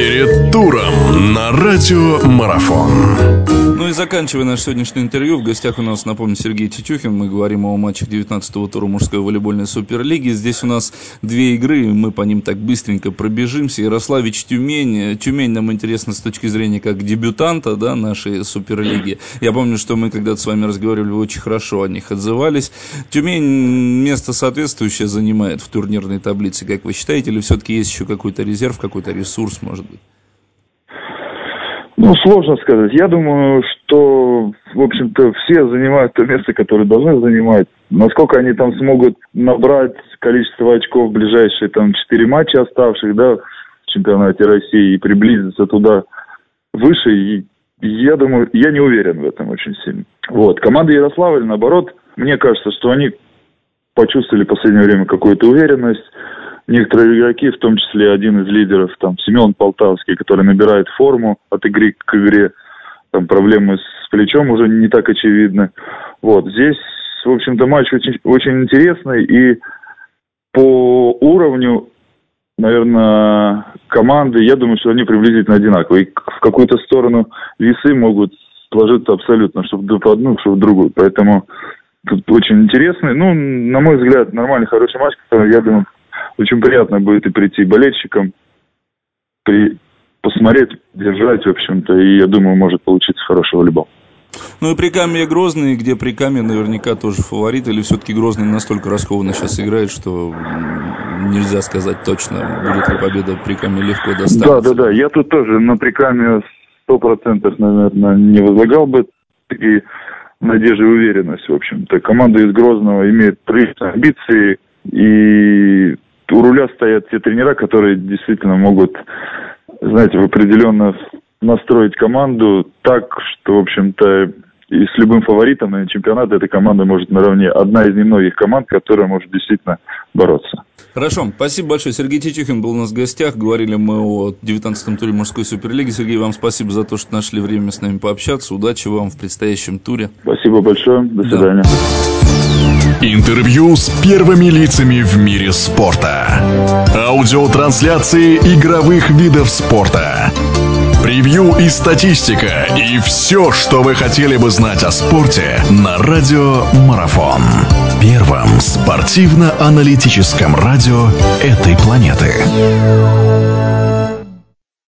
Перед туром на радио Марафон. Ну и заканчивая наше сегодняшнее интервью, в гостях у нас, напомню, Сергей Тетюхин. Мы говорим о матчах 19-го тура мужской волейбольной суперлиги. Здесь у нас две игры, мы по ним так быстренько пробежимся. Ярославич Тюмень. Тюмень нам интересно с точки зрения как дебютанта да, нашей суперлиги. Я помню, что мы когда-то с вами разговаривали, вы очень хорошо о них отзывались. Тюмень место соответствующее занимает в турнирной таблице, как вы считаете, или все-таки есть еще какой-то резерв, какой-то ресурс, может быть? Ну, сложно сказать. Я думаю, что, в общем-то, все занимают то место, которое должны занимать. Насколько они там смогут набрать количество очков в ближайшие там четыре матча оставших, да, в чемпионате России и приблизиться туда выше, и я думаю, я не уверен в этом очень сильно. Вот. Команда Ярославля, наоборот, мне кажется, что они почувствовали в последнее время какую-то уверенность, некоторые игроки, в том числе один из лидеров, там, Семен Полтавский, который набирает форму от игры к игре, там проблемы с плечом уже не так очевидны. Вот, здесь, в общем-то, матч очень, очень интересный, и по уровню, наверное, команды, я думаю, что они приблизительно одинаковые. И в какую-то сторону весы могут сложиться абсолютно, чтобы в одну, чтобы в другую. Поэтому тут очень интересный, ну, на мой взгляд, нормальный, хороший матч, который, я думаю, очень приятно будет и прийти болельщикам, при, посмотреть, держать, в общем-то, и я думаю, может получиться хороший волейбол. Ну и при Каме Грозный, где при Каме наверняка тоже фаворит, или все-таки Грозный настолько раскованно сейчас играет, что нельзя сказать точно, будет ли победа при Каме легко достанется. Да, да, да, я тут тоже на Прикаме сто процентов, наверное, не возлагал бы такие надежды и уверенность, в общем-то. Команда из Грозного имеет приличные амбиции, и у руля стоят те тренера, которые действительно могут, знаете, определенно настроить команду так, что, в общем-то, и с любым фаворитом на чемпионат эта команда может наравне. Одна из немногих команд, которая может действительно бороться. Хорошо, спасибо большое. Сергей Тетюхин был у нас в гостях. Говорили мы о 19-м туре мужской суперлиги. Сергей, вам спасибо за то, что нашли время с нами пообщаться. Удачи вам в предстоящем туре. Спасибо большое. До свидания. Да. Интервью с первыми лицами в мире спорта. Аудиотрансляции игровых видов спорта превью и статистика, и все, что вы хотели бы знать о спорте на Радио Марафон. Первом спортивно-аналитическом радио этой планеты.